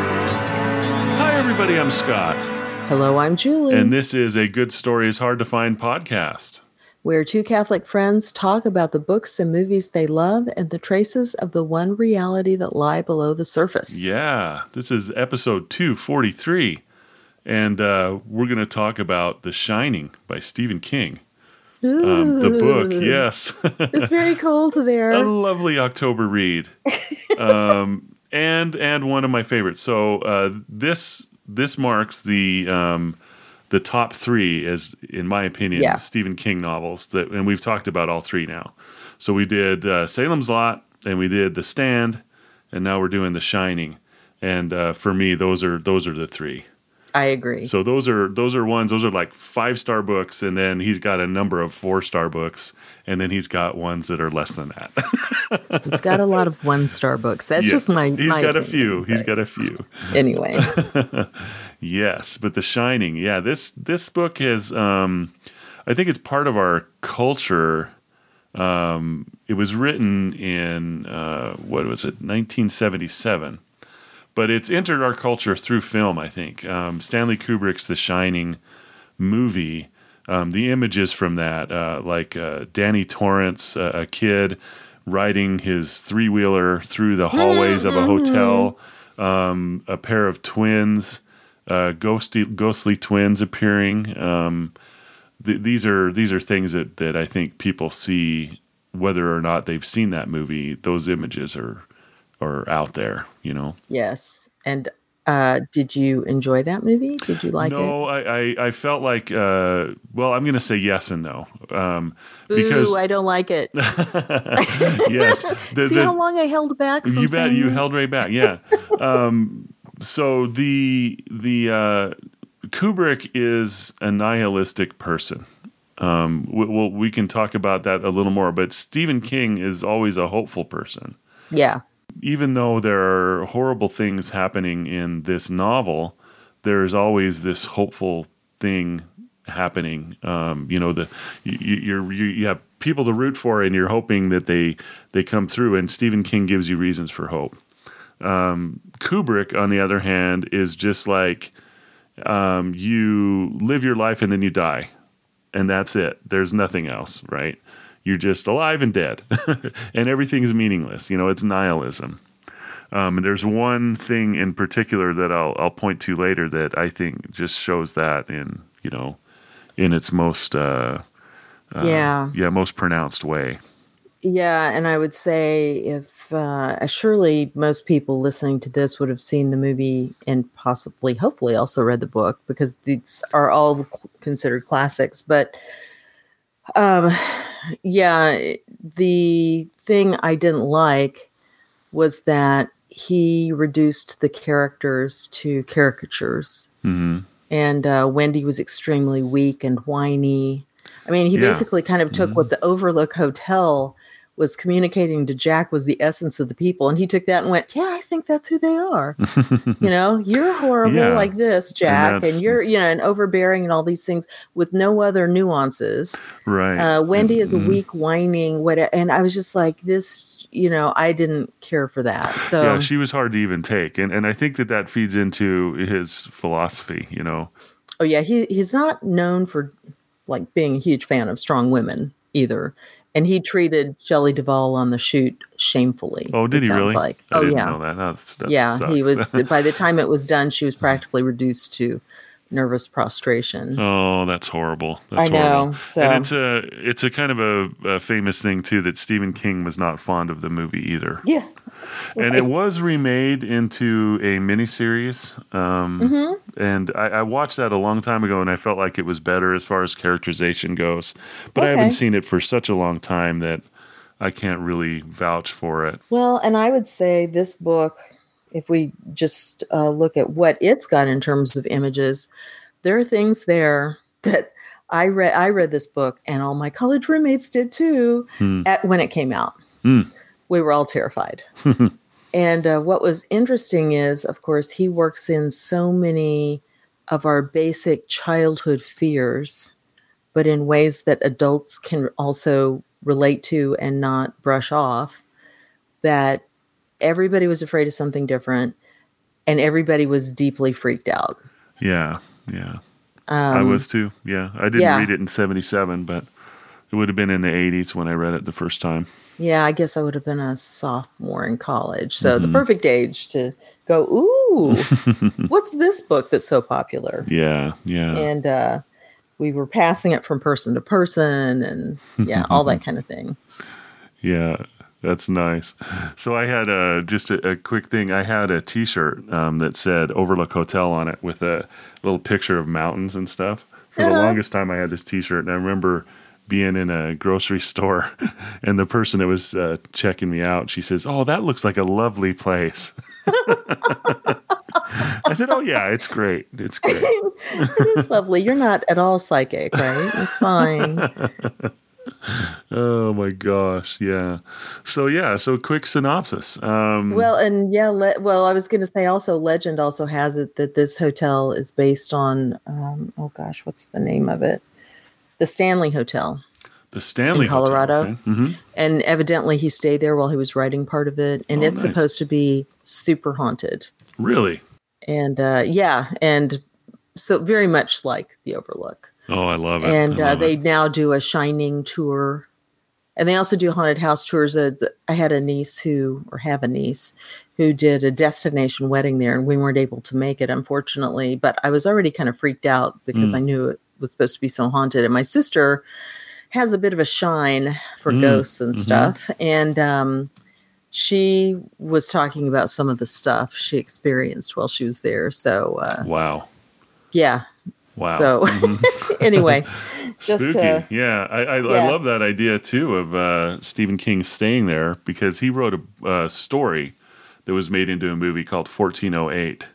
Hi, everybody. I'm Scott, Hello, I'm Julie. and this is a Good Story is Hard to Find podcast. where two Catholic friends talk about the books and movies they love and the traces of the one reality that lie below the surface. Yeah, this is episode 243, and uh, we're going to talk about The Shining by Stephen King. Um, the book, yes. It's very cold there. a lovely October read, um, and and one of my favorites. So uh, this this marks the um, the top three, as in my opinion, Yeah. Stephen King novels. That and we've talked about all three now. So we did uh, Salem's Lot, and we did The Stand, and now we're doing The Shining. And uh, for me, those are those are the three. I agree. So those are those are ones. Those are like five star books, and then he's got a number of four star books, and then he's got ones that are less than that. He's got a lot of one star books. That's Yeah. just my. He's my got a opinion, few. He's got a few. Anyway, Yes, but The Shining. Yeah, this this book is. Um, I think it's part of our culture. Um, it was written in uh, what was it, 1977, but it's entered our culture through film. I think um, Stanley Kubrick's The Shining movie. Um, the images from that, uh, like uh, Danny Torrance, uh, a kid riding his three wheeler through the hallways of a hotel, um, a pair of twins, uh, ghostly, ghostly twins appearing. Um, th- these are these are things that, that I think people see, whether or not they've seen that movie. Those images are are out there. You know. yes. And uh, did you enjoy that movie? Did you like it? no, I, I I felt like uh, well, I'm going to say yes and no um, it? because Ooh, I don't like it. yes, the- See the- how long I held back? From you bet you that? held right back yeah um, so the the uh, kubrick is a nihilistic person um, we, well, we can talk about that a little more but stephen king is always a hopeful person Yeah. Even though there are horrible things happening in this novel there's always this hopeful thing happening. Um, you know the you, you, you have people to root for and you're hoping that they they come through and stephen king gives you reasons for hope. Um, kubrick on the other hand is just like um, you live your life and then you die. And that's it. There's nothing else right you're just alive and dead and everything's meaningless you know it's nihilism um, and there's one thing in particular that I'll I'll point to later that I think just shows that in you know in its most uh, uh, Yeah. yeah most pronounced way. Yeah, and I would say if uh, surely most people listening to this would have seen the movie and possibly, hopefully, also read the book because these are all considered classics. But um, yeah, the thing I didn't like was that he reduced the characters to caricatures, hmm and uh, Wendy was extremely weak and whiny. I mean, he Yeah. basically kind of took what the Overlook Hotel was communicating to Jack was the essence of the people, and he took that and went, "Yeah, I think that's who they are." you know, you're horrible Yeah. like this, Jack, and, that's- you're you know, and overbearing and all these things with no other nuances. Right. Uh, Wendy is a Mhm. weak, whining, whatever, and I was just like, this, you know, I didn't care for that. So yeah, she was hard to even take, and and I think that that feeds into his philosophy. You know. Oh yeah, he he's not known for like being a huge fan of strong women either. And he treated Shelley Duvall on the shoot shamefully. Oh, did it he really? Like, I oh didn't yeah, know that. That's, that yeah. He was by the time it was done, she was practically reduced to nervous prostration. Oh, that's horrible. That's I know. Horrible. So And it's a it's a kind of a, a famous thing too that Stephen King was not fond of the movie either. yeah, and it was remade into a miniseries. Um, Mm-hmm. And I, I watched that a long time ago, and I felt like it was better as far as characterization goes. But I haven't seen it for such a long time that I can't really vouch for it. Well, and I would say this book, if we just uh, look at what it's got in terms of images, there are things there that I read. I read this book, and all my college roommates did too. Hmm. At when it came out, Hmm. We were all terrified. and uh, what was interesting is, of course, he works in so many of our basic childhood fears but in ways that adults can also relate to and not brush off. That everybody was afraid of something different and everybody was deeply freaked out. Yeah, yeah. Um, I was too. Yeah, I didn't yeah. read it in '77, but it would have been in the '80s when I read it the first time. Yeah, I guess I would have been a sophomore in college, so mm-hmm. the perfect age to go. Ooh, what's this book that's so popular? Yeah, yeah. And uh, we were passing it from person to person, and yeah, all that kind of thing. Yeah, that's nice. So I had a just a, a quick thing. I had a T-shirt um, that said Overlook Hotel on it with a little picture of mountains and stuff. For uh-huh. the longest time, I had this T-shirt, and I remember being in a grocery store, and the person that was uh, checking me out, she says, "Oh, that looks like a lovely place." I said, "Oh yeah, it's great. It's great. it is lovely. You're not at all psychic, right? It's fine." oh my gosh yeah so yeah so quick synopsis um well and yeah le- well i was going to say also legend also has it that this hotel is based on um oh gosh what's the name of it the stanley hotel the stanley in colorado okay. mm-hmm. and evidently he stayed there while he was writing part of it and oh, it's nice. supposed to be super haunted really and uh yeah and so very much like the overlook Oh, I love it. And love uh, they it. now do a Shining tour. And they also do haunted house tours. I had a niece who, or have a niece, who did a destination wedding there, and we weren't able to make it, unfortunately. But I was already kind of freaked out because mm. I knew it was supposed to be so haunted. And my sister has a bit of a shine for mm. ghosts and mm-hmm. stuff. And um, she was talking about some of the stuff she experienced while she was there. So, uh, wow. Yeah, Wow. So mm-hmm. anyway, spooky. To, yeah, I, I, yeah. I, love that idea too of uh, Stephen King staying there because he wrote a, a, story that was made into a movie called 1408.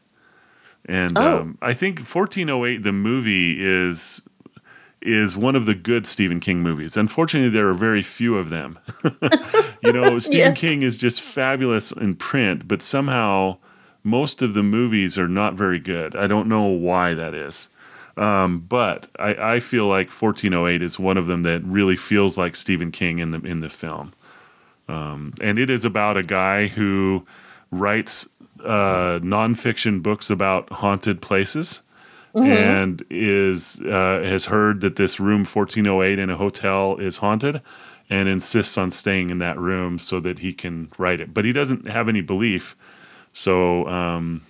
And oh. um, I think 1408, the movie, is is one of the good Stephen King movies. Unfortunately, there are very few of them. you know, Stephen yes. King is just fabulous in print, but somehow most of the movies are not very good. I don't know why that is. Um, but I, I, feel like 1408 is one of them that really feels like Stephen King in the in the film, um, and it is about a guy who writes uh, nonfiction books about haunted places. Mm-hmm. And is uh, has heard that this room 1408 in a hotel is haunted, and insists on staying in that room so that he can write it. But he doesn't have any belief, so um,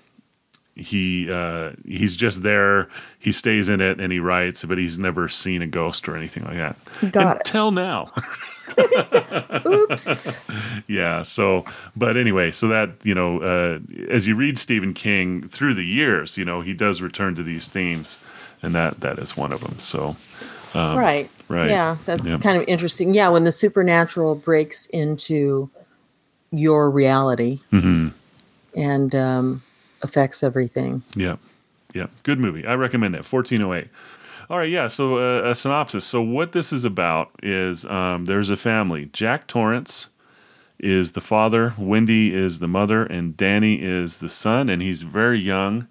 he uh, he's just there. He stays in it and he writes, but he's never seen a ghost or anything like that. Got Until it. now. Oops. yeah. So, but anyway, so that you know, uh, as you read Stephen King through the years, you know, he does return to these themes, and that that is one of them. So. Um, right. Right. Yeah, that's kind of interesting. Yeah, when the supernatural breaks into your reality, mm-hmm. and um, affects everything. Yeah. Yeah. Good movie. I recommend it. 1408. All right. Yeah. So, uh, a synopsis. So, what this is about is um, there's a family. Jack Torrance is the father, Wendy is the mother, and Danny is the son, and he's very young.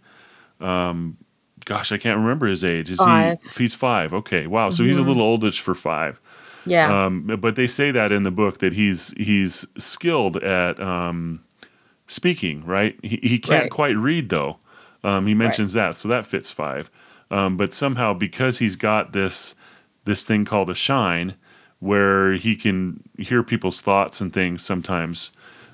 Um, gosh, I can't remember his age. Is five. he? He's five. Okay. Wow. So mm-hmm. he's a mm-hmm. little oldish for five. Yeah. Um, but they say that in the book that he's he's skilled at um, speaking, right? He, he can't right. quite read though. Um, he mentions right. that, so that fits five. Um, but somehow, because he's got this this thing called a shine, where he can hear people's thoughts and things, sometimes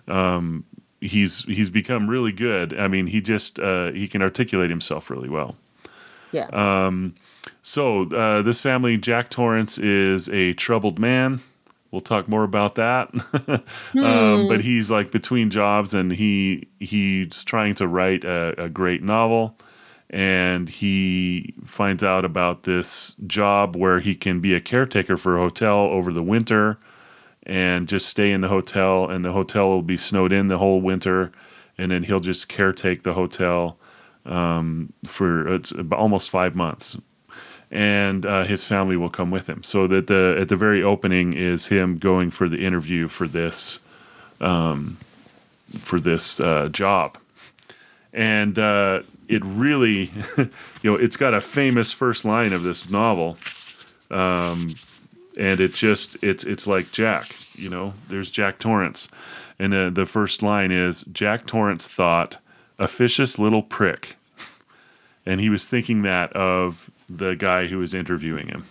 um, he's he's become really good. I mean, he just uh, he can articulate himself really well. Yeah. Um, so uh, this family, Jack Torrance, is a troubled man. We'll talk more about that. Um, hmm. um, but he's like between jobs, and he he's trying to write a, a great novel, and he finds out about this job where he can be a caretaker for a hotel over the winter, and just stay in the hotel, and the hotel will be snowed in the whole winter, and then he'll just caretake the hotel um, for it's almost five months and uh, his family will come with him. So that the at the very opening is him going for the interview for this um, for this uh, job, and uh, it really, you know, it's got a famous first line of this novel. um, and it just it's it's like Jack. You know, there's Jack Torrance, and uh, the first line is Jack Torrance thought officious little prick, and he was thinking that of the guy who was interviewing him.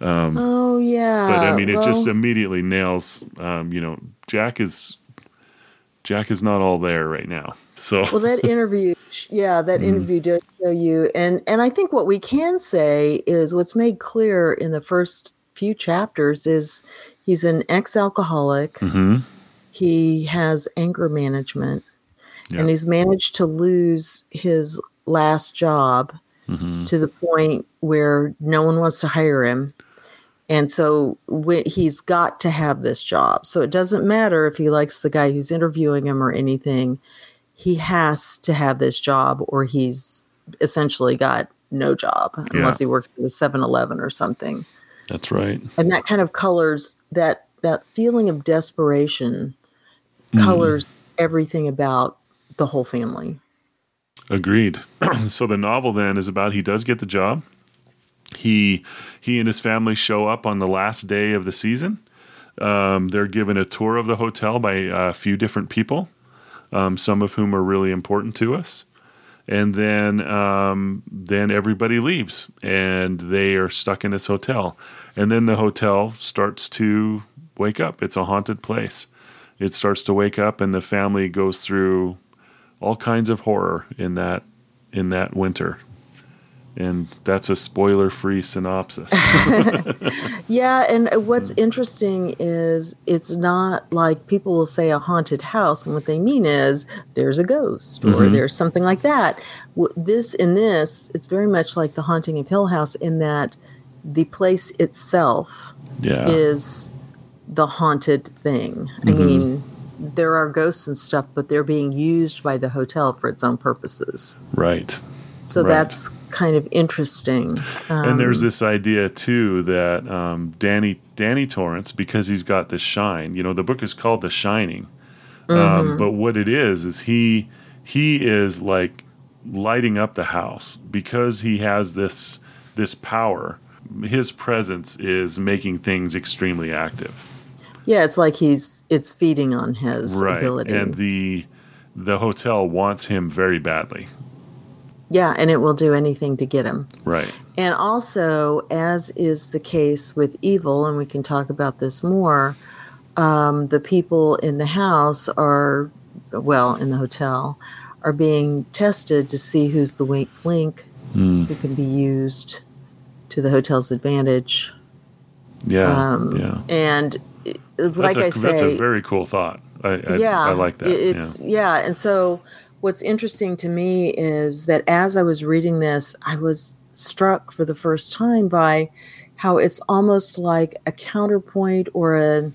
Um, oh yeah. But I mean, it just immediately nails. Um, you know, Jack is Jack is not all there right now. So well that interview yeah that interview does show you and and i think what we can say is what's made clear in the first few chapters is he's an ex-alcoholic Mhm. he has anger management Yeah. and he's managed to lose his last job Mhm. to the point where no one wants to hire him and so when, he's got to have this job so it doesn't matter if he likes the guy who's interviewing him or anything he has to have this job or he's essentially got no job unless he works at a 7-eleven or something that's right. and that kind of colors that that feeling of desperation colors everything about the whole family Agreed. so the novel then is about he does get the job. He he and his family show up on the last day of the season. Um, they're given a tour of the hotel by a few different people, um, some of whom are really important to us. And then um, then everybody leaves, and they are stuck in this hotel. And then the hotel starts to wake up. It's a haunted place. It starts to wake up, and the family goes through all kinds of horror in that in that winter. And that's a spoiler-free synopsis. Yeah, and what's interesting is it's not like people will say a haunted house, and what they mean is there's a ghost or Mhm. there's something like that. This in this, it's very much like the haunting of Hill House in that the place itself yeah. is the haunted thing. I Mhm. mean, there are ghosts and stuff, but they're being used by the hotel for its own purposes. Right. So Right. that's kind of interesting. and there's Um, this idea too that um, Danny Danny Torrance, because he's got this shine, you know, the book is called The Shining. Um, mhm. but what it is is he he is like lighting up the house because he has this this power. His presence is making things extremely active. Yeah, it's like he's it's feeding on his right ability. and the the hotel wants him very badly yeah, and it will do anything to get him. right And also, as is the case with evil, and we can talk about this more, um, the people in the house are, well, in the hotel, are being tested to see who's the weak link Mm, who can be used to the hotel's advantage. yeah Um, yeah And like a, I say, that's a very cool thought i i, yeah, I like that it- It's yeah. and so what's interesting to me is that as I was reading this, I was struck for the first time by how it's almost like a counterpoint or a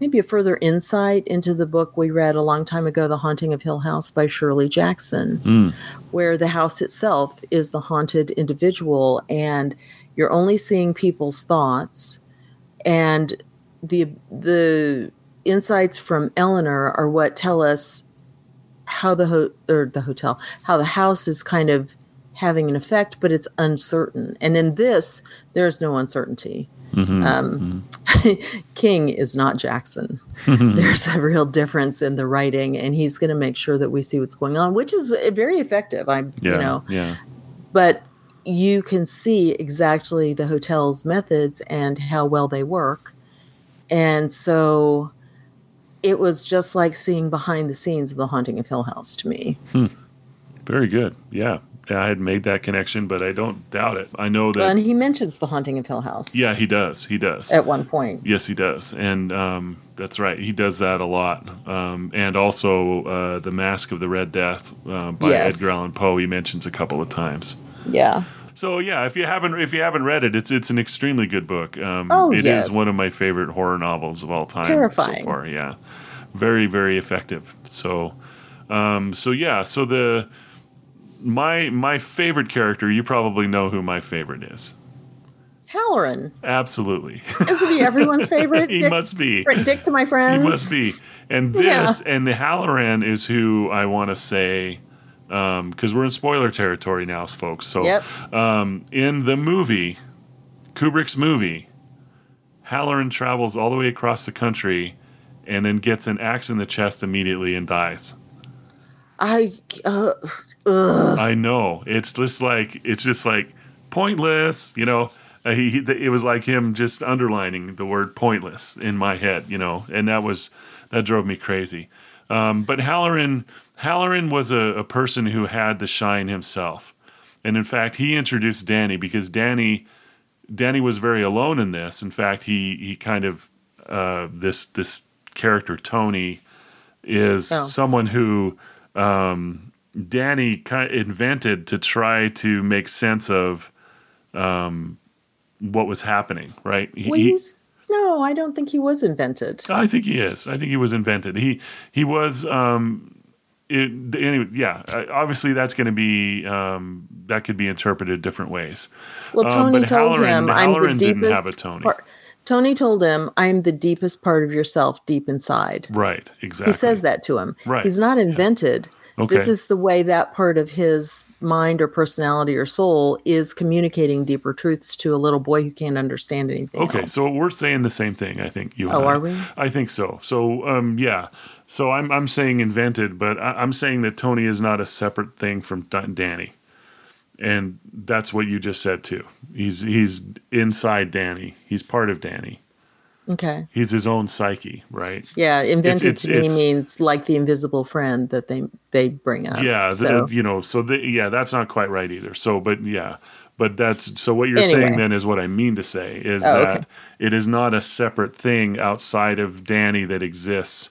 maybe a further insight into the book we read a long time ago, The Haunting of Hill House by Shirley Jackson. Mm, where the house itself is the haunted individual and you're only seeing people's thoughts and the the insights from Eleanor are what tell us how the ho- or the hotel how the house is kind of having an effect but it's uncertain. And in this there's no uncertainty. Mhm, um, King is not Jackson. There's a real difference in the writing and he's going to make sure that we see what's going on which is uh, very effective i yeah you know. yeah. But you can see exactly the hotel's methods and how well they work. And so it was just like seeing behind the scenes of the haunting of hill house to me. Very good. Yeah. Yeah i had made that connection but i don't doubt it. I know that and he mentions the haunting of hill house. Yeah he does. He does. At one point. Yes, he does, and um, that's right. He does that a lot, um, and also uh, the Mask of the Red Death uh, by Yes. Edgar Allan Poe. He mentions a couple of times. yeah So yeah, if you haven't if you haven't read it, it's it's an extremely good book. Um, Oh, it is yes. one of my favorite horror novels of all time Terrifying. so far. Yeah, very very effective. So, um, so yeah, so the my my favorite character, you probably know who my favorite is. hallorann Absolutely, isn't he everyone's favorite he dick, must be. dick to my friends He must be. And Yeah. this and the Hallorann is who I want to say because we're in spoiler territory now, folks. So Yep. um, in the movie, Kubrick's movie, Hallorann travels all the way across the country and then gets an axe in the chest immediately and dies. I uh. I know. It's just like it's just like pointless, you know. Uh, he, he it was like him just underlining the word pointless in my head, you know, and that was that drove me crazy. Um, but Hallorann Hallorann was a, a person who had the shine himself, and in fact, he introduced Danny because Danny Danny was very alone in this. In fact, he he kind of uh, this this character Tony is Oh. someone who um, Danny kind of invented to try to make sense of um, what was happening. Right? He- Well, no, I don't think he was invented. I think he is. I think he was invented. He he was. Um, it, anyway, yeah. Obviously, that's going to be um, that could be interpreted different ways. Well, Um, Tony but told Hallorann- him, "I'm the didn't deepest." have a Tony. part- Tony told him, "I'm the deepest part of yourself, deep inside." Right. Exactly. He says that to him. Right, He's not invented. Okay. This is the way that part of his mind or personality or soul is communicating deeper truths to a little boy who can't understand anything. Okay, else. so we're saying the same thing. I think you. and Oh, I. are we? I think so. So, um, yeah. So I'm I'm saying invented, but I, I'm saying that Tony is not a separate thing from Danny, and that's what you just said too. He's he's inside Danny. He's part of Danny. Okay. He's his own psyche, right? Yeah, invented it's- to me it's- means like the invisible friend that they they bring up. yeah, the- you know. So the, yeah, that's not quite right either. So, but yeah. But that's so. What you're Anyway. saying then is what I mean to say is Oh, that okay. it is not a separate thing outside of Danny that exists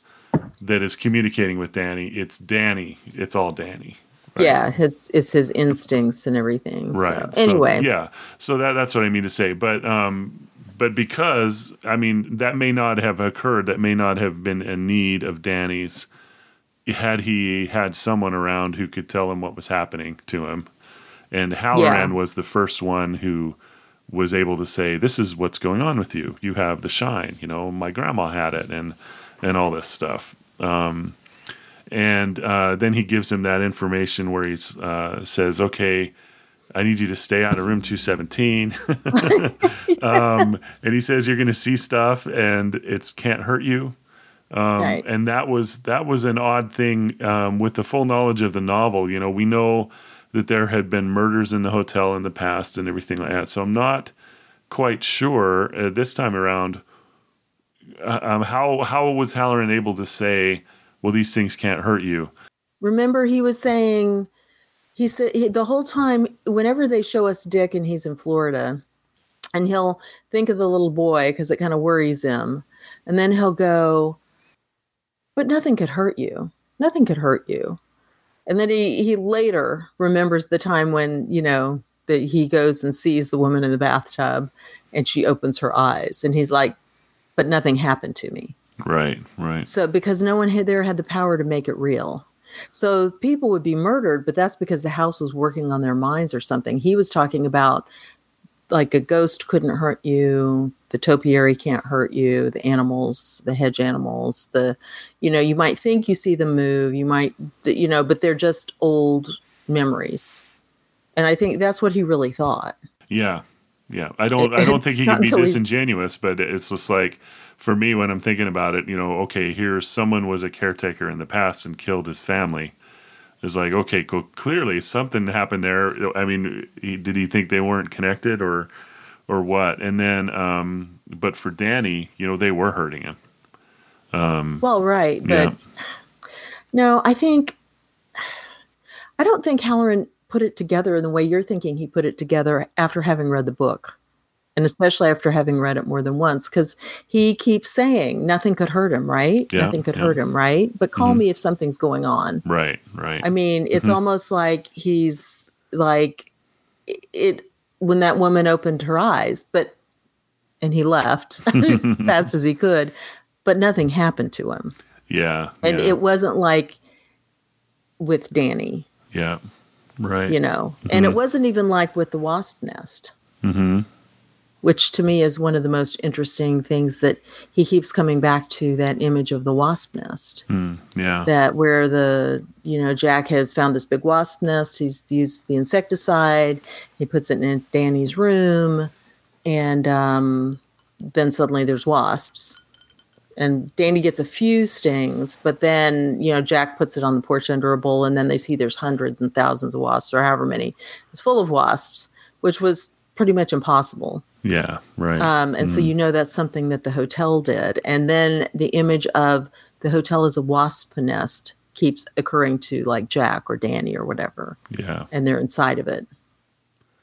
that is communicating with Danny. It's Danny. It's all Danny. right? yeah, it's it's his instincts and everything. Right. So, So, anyway, yeah. So that that's what I mean to say. But um, but because I mean that may not have occurred. That may not have been a need of Danny's. Had he had someone around who could tell him what was happening to him, and Hallorann Yeah. was the first one who was able to say, "This is what's going on with you. You have the shine. You know, my grandma had it, and and all this stuff." Um, and uh, then he gives him that information where he uh, says, "Okay, I need you to stay out of room 217." um, and he says, "You're going to see stuff, and it's can't hurt you." Um, Right. And that was that was an odd thing um, with the full knowledge of the novel. You know, we know that there had been murders in the hotel in the past and everything like that. So I'm not quite sure uh, this time around uh, um, how how was Hallorann able to say, "Well, these things can't hurt you." remember he was saying he said he, the whole time whenever they show us Dick and he's in Florida, and he'll think of the little boy because it kind of worries him, and then he'll go, "But nothing could hurt you. Nothing could hurt you." And then he he later remembers the time when you know that he goes and sees the woman in the bathtub, and she opens her eyes, and he's like, "But nothing happened to me." Right, right. So because no one had there had the power to make it real. So people would be murdered, but that's because the house was working on their minds or something. He was talking about like a ghost couldn't hurt you, the topiary can't hurt you, the animals, the hedge animals, the you know, you might think you see them move, you might you know, but they're just old memories. And I think that's what he really thought. Yeah, yeah. I don't. I don't think he can be disingenuous, but it's just like for me when I'm thinking about it. You know, okay, here someone was a caretaker in the past and killed his family. It's like okay, cool. Clearly something happened there. I mean, he, did he think they weren't connected or or what? And then, um, but for Danny, you know, they were hurting him. Well, right, but yeah. No, I think I don't think Hallorann put it together in the way you're thinking he put it together after having read the book. And especially after having read it more than once, because he keeps saying nothing could hurt him, right? Yeah, nothing could yeah. hurt him, right? But call Mhm. me if something's going on. Right. Right. I mean, it's Mhm. almost like he's like it when that woman opened her eyes, but and he left fast as he could, but nothing happened to him. yeah. And yeah, it wasn't like with Danny, yeah. Right. you know. And Mhm. it wasn't even like with the wasp nest, Mm-hmm. Which to me is one of the most interesting things that he keeps coming back to that image of the wasp nest. Mm, yeah. That where the, you know, Jack has found this big wasp nest, he's used the insecticide, he puts it in Danny's room, and um, then suddenly there's wasps. And Danny gets a few stings, but then, you know, Jack puts it on the porch under a bowl, and then they see there's hundreds and thousands of wasps, or however many. It's full of wasps, which was pretty much impossible. Yeah, right. Um, and so you know that's something that the hotel did. And then the image of the hotel as a wasp nest keeps occurring to like Jack or Danny or whatever, yeah. and they're inside of it.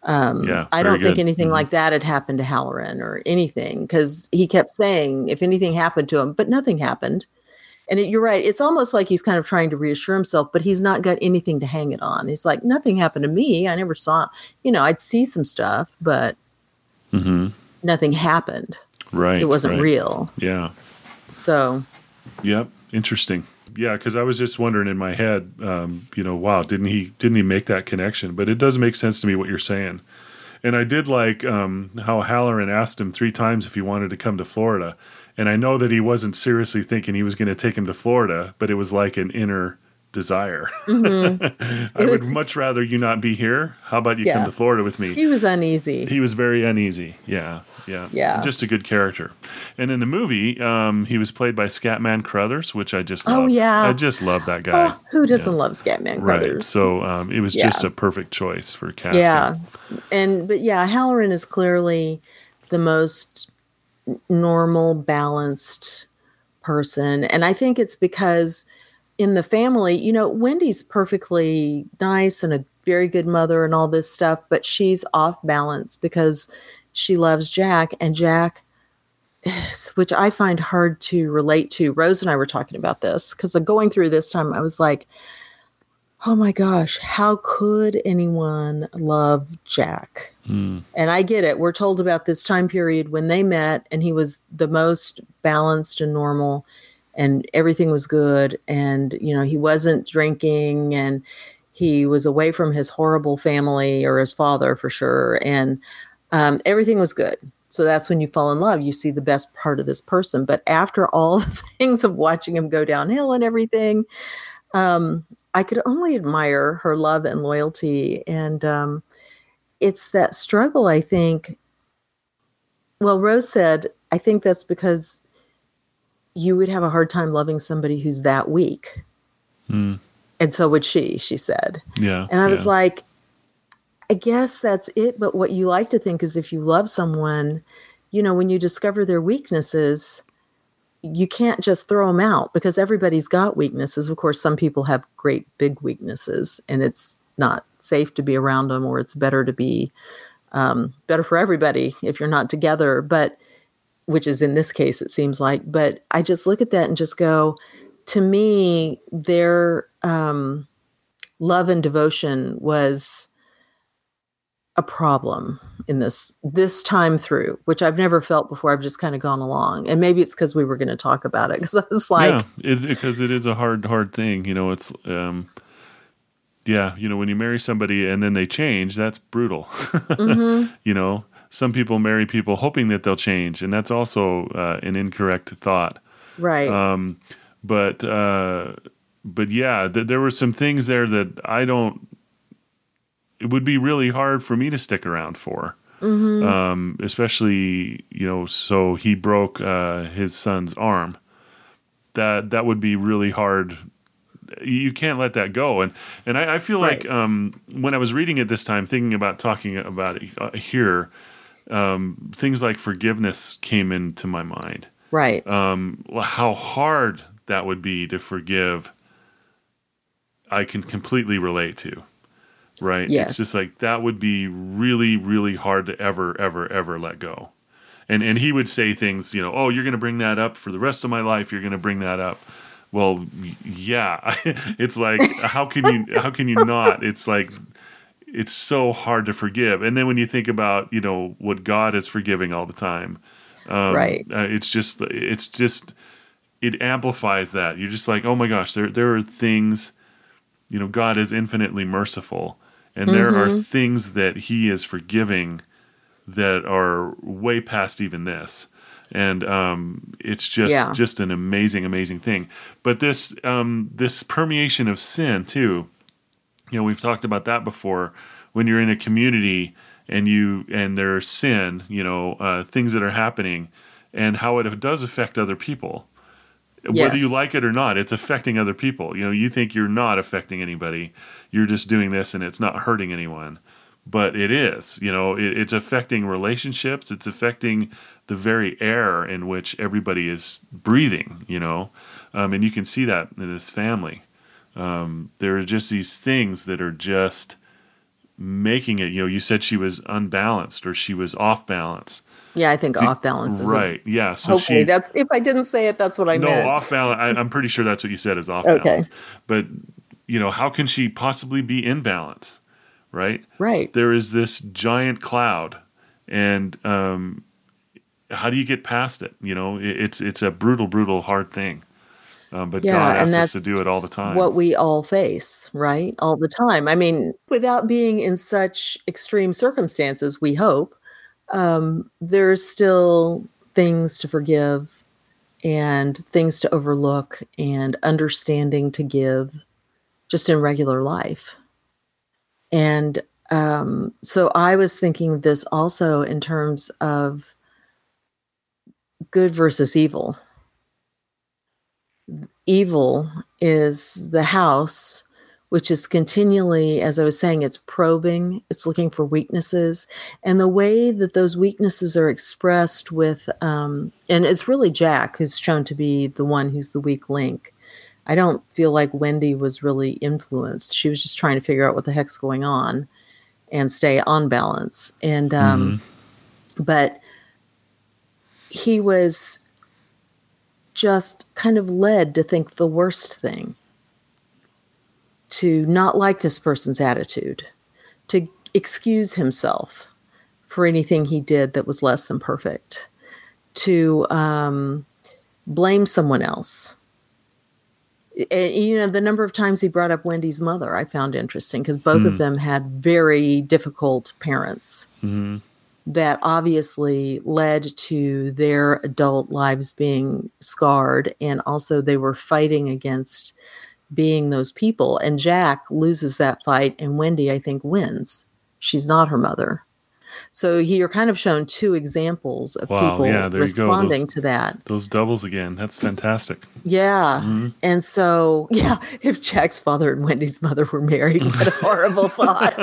Um, Yeah, I don't think good. anything Mhm. like that had happened to Hallorann or anything because he kept saying if anything happened to him, but nothing happened. And it, you're right. It's almost like he's kind of trying to reassure himself, but he's not got anything to hang it on. He's like, nothing happened to me. I never saw, you know, I'd see some stuff, but hmm nothing happened. Right. It wasn't right. real. Yeah. So, Yep. Interesting. Yeah, because I was just wondering in my head, um, you know, wow, didn't he didn't he make that connection? But it does make sense to me what you're saying. And I did like um, how Hallorann asked him three times if he wanted to come to Florida. And I know that he wasn't seriously thinking he was going to take him to Florida, but it was like an inner desire. I It would much rather you not be here. How about you Yeah. come to Florida with me? he was uneasy. He was very uneasy. Yeah, yeah, Yeah. Just a good character. And in the movie, um, he was played by Scatman Crothers, which I just Oh, love. yeah. I just love that guy. Oh, who doesn't love Scatman right. Crothers? So um, it was Yeah. just a perfect choice for casting. Yeah. And but yeah, Hallorann is clearly the most normal, balanced person. And I think it's because in the family, you know, Wendy's perfectly nice and a very good mother and all this stuff, but she's off balance because she loves Jack and Jack which I find hard to relate to. Rose and I were talking about this because uh, going through this time, I was like, oh my gosh, how could anyone love Jack? Mm, And I get it. We're told about this time period when they met and he was the most balanced and normal and everything was good and you know, he wasn't drinking and he was away from his horrible family or his father for sure and um, everything was good. So that's when you fall in love. You see the best part of this person. But after all the things of watching him go downhill and everything, um, I could only admire her love and loyalty. And um, it's that struggle, I think. Well, Rose said, I think that's because you would have a hard time loving somebody who's that weak. mm, And so would she, she said. yeah. And I was like, I guess that's it. But what you like to think is if you love someone, you know, when you discover their weaknesses, you can't just throw them out because everybody's got weaknesses. Of course, some people have great big weaknesses and it's not safe to be around them or it's better to be um, better for everybody if you're not together. But which is in this case, it seems like. But I just look at that and just go, to me, their um, love and devotion was a problem in this this time through, which I've never felt before. I've just kind of gone along, and maybe it's because we were going to talk about it. Because I was like, yeah, it's because it is a hard, hard thing. You know, it's um, yeah, you know, when you marry somebody and then they change, that's brutal. mhm, you know, some people marry people hoping that they'll change, and that's also uh, an incorrect thought. right, Um, but uh, but yeah, th- there were some things there that I don't. It would be really hard for me to stick around for, mhm, um, especially you know. So he broke uh, his son's arm. That that would be really hard. You can't let that go, and and I, I feel Right. like um, when I was reading it this time, thinking about talking about it uh, here, um, things like forgiveness came into my mind right, um, how hard that would be to forgive, I can completely relate to. Right? Yes. It's just like that would be really, really hard to ever, ever, ever let go. And and he would say things, you know, oh, you're going to bring that up for the rest of my life. You're going to bring that up. Well, yeah. it's like how can you how can you not? It's like it's so hard to forgive. And then when you think about you know what God is forgiving all the time, um, Right. Uh, it's just it's just it amplifies that. You're just like, oh my gosh, there there are things, you know, God is infinitely merciful, and there are Mm-hmm. things that He is forgiving that are way past even this. And um, it's just Yeah. just an amazing, amazing thing. But this um, this permeation of sin too, you know, we've talked about that before. When you're in a community and you and there's sin, you know, uh, things that are happening, and how it does affect other people. Whether you like it or not, it's affecting other people. You know, you think you're not affecting anybody, you're just doing this, and it's not hurting anyone, but it is. You know, it, it's affecting relationships. It's affecting the very air in which everybody is breathing. You know, um, and you can see that in this family. Um, there are just these things that are just making it. You know, you said she was unbalanced or she was off balance. Yeah, I think off balance is a- Right. Yeah. So hopefully she that's if I didn't say it, that's what I no meant. No, off balance. I, I'm pretty sure that's what you said is off Okay. balance. But you know, how can she possibly be in balance? Right. right. There is this giant cloud, and um, how do you get past it? You know, it, it's it's a brutal, brutal, hard thing. Um, but Yeah, God and asks us to do it all the time. what we all face, right? All the time. I mean, without being in such extreme circumstances, we hope, um, there's still things to forgive and things to overlook and understanding to give just in regular life. And um, so I was thinking this also in terms of good versus evil evil is the house which is continually as i was saying it's probing it's looking for weaknesses. And the way that those weaknesses are expressed with um, and it's really jack who's shown to be the one who's the weak link. I don't feel like wendy was really influenced. She was just trying to figure out what the heck's going on and stay on balance. And um, but he was just kind of led to think the worst thing to not like this person's attitude to excuse himself for anything he did that was less than perfect to um, blame someone else and, you know the number of times he brought up wendy's mother i found interesting because both of them had very difficult parents Mhm. that obviously led to their adult lives being scarred and also they were fighting against being those people and jack loses that fight and wendy i think wins she's not her mother so you're kind of shown two examples of Wow, people yeah, there you go. responding Those- to that Those doubles again. That's fantastic. yeah Mhm. and so yeah if jack's father and wendy's mother were married what a horrible thought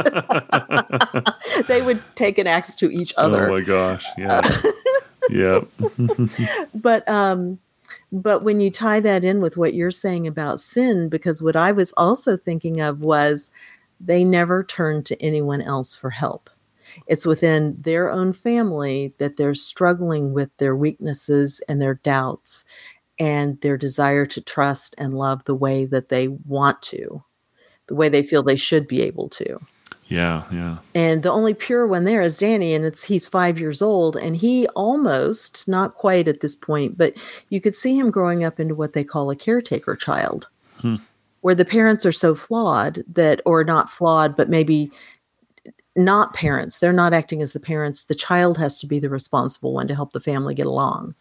they would take an axe to each other Oh my gosh. Yeah. yeah. but um but when you tie that in with what you're saying about sin because what i was also thinking of was they never turn to anyone else for help. It's within their own family that they're struggling with their weaknesses and their doubts and their desire to trust and love the way that they want to the way they feel they should be able to Yeah. Yeah. and the only pure one there is Danny, and it's he's five years old, and he almost not quite at this point, but you could see him growing up into what they call a caretaker child, Hmm. where the parents are so flawed that, or not flawed, but maybe not parents. They're not acting as the parents. The child has to be the responsible one to help the family get along.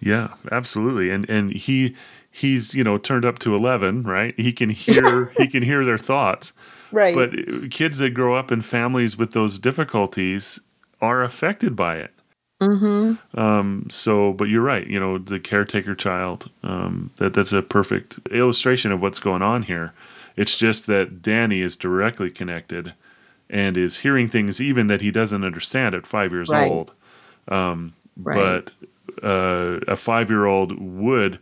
Yeah, absolutely. And and he he's, you know, turned up to 11, right? He can hear he can hear their thoughts. Right. But kids that grow up in families with those difficulties are affected by it. mm-hmm. Um, so, but you're right. You know, the caretaker child. Um, that that's a perfect illustration of what's going on here. It's just that Danny is directly connected, and is hearing things even that he doesn't understand at five years Right. old. Um, Right. But uh, a five year old would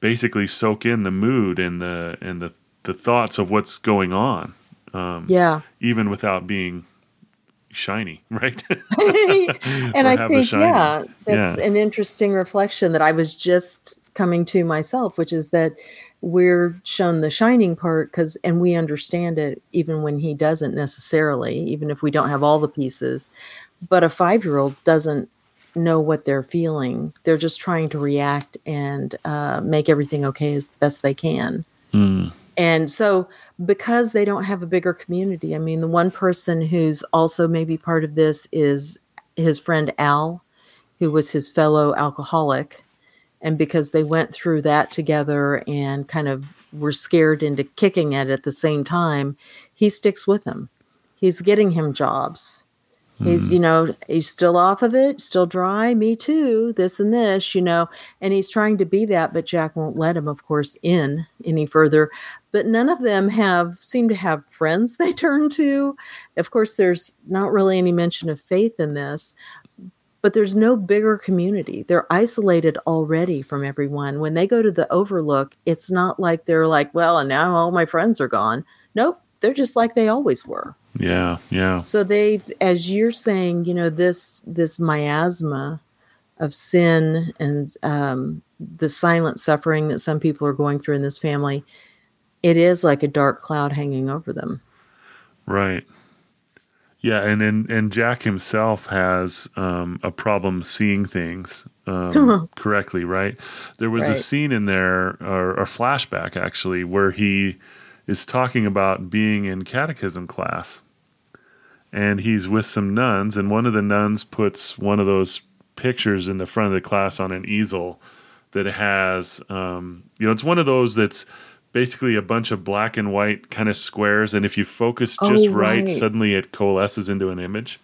basically soak in the mood and the and the the thoughts of what's going on, um, Yeah. even without being shiny, right? and I think, yeah, that's Yeah. an interesting reflection that I was just coming to myself, which is that we're shown the shining part because, and we understand it even when he doesn't necessarily, even if we don't have all the pieces. But a five year old doesn't know what they're feeling. They're just trying to react and uh, make everything okay as best they can. Mm, And so, because they don't have a bigger community, I mean, the one person who's also maybe part of this is his friend Al, who was his fellow alcoholic. And because they went through that together and kind of were scared into kicking it at the same time, he sticks with him. He's getting him jobs. He's, hmm. you know, he's still off of it, still dry. Me too. This and this, you know, and he's trying to be that, but Jack won't let him, of course, in any further. But none of them have seem to have friends they turn to. Of course, there's not really any mention of faith in this, but there's no bigger community. They're isolated already from everyone. When they go to the Overlook, it's not like they're like, well, and now all my friends are gone. Nope, they're just like they always were. Yeah, yeah. So they've, as you're saying, you know, this this miasma of sin and um, the silent suffering that some people are going through in this family, it is like a dark cloud hanging over them. Right. Yeah, and and, and Jack himself has um, a problem seeing things um, correctly. Right. There was a scene in there, or a flashback actually, where he is talking about being in catechism class, and he's with some nuns, and one of the nuns puts one of those pictures in the front of the class on an easel that has, um, you know, it's one of those that's basically a bunch of black and white kind of squares, and if you focus just Oh, right, right. suddenly it coalesces into an image.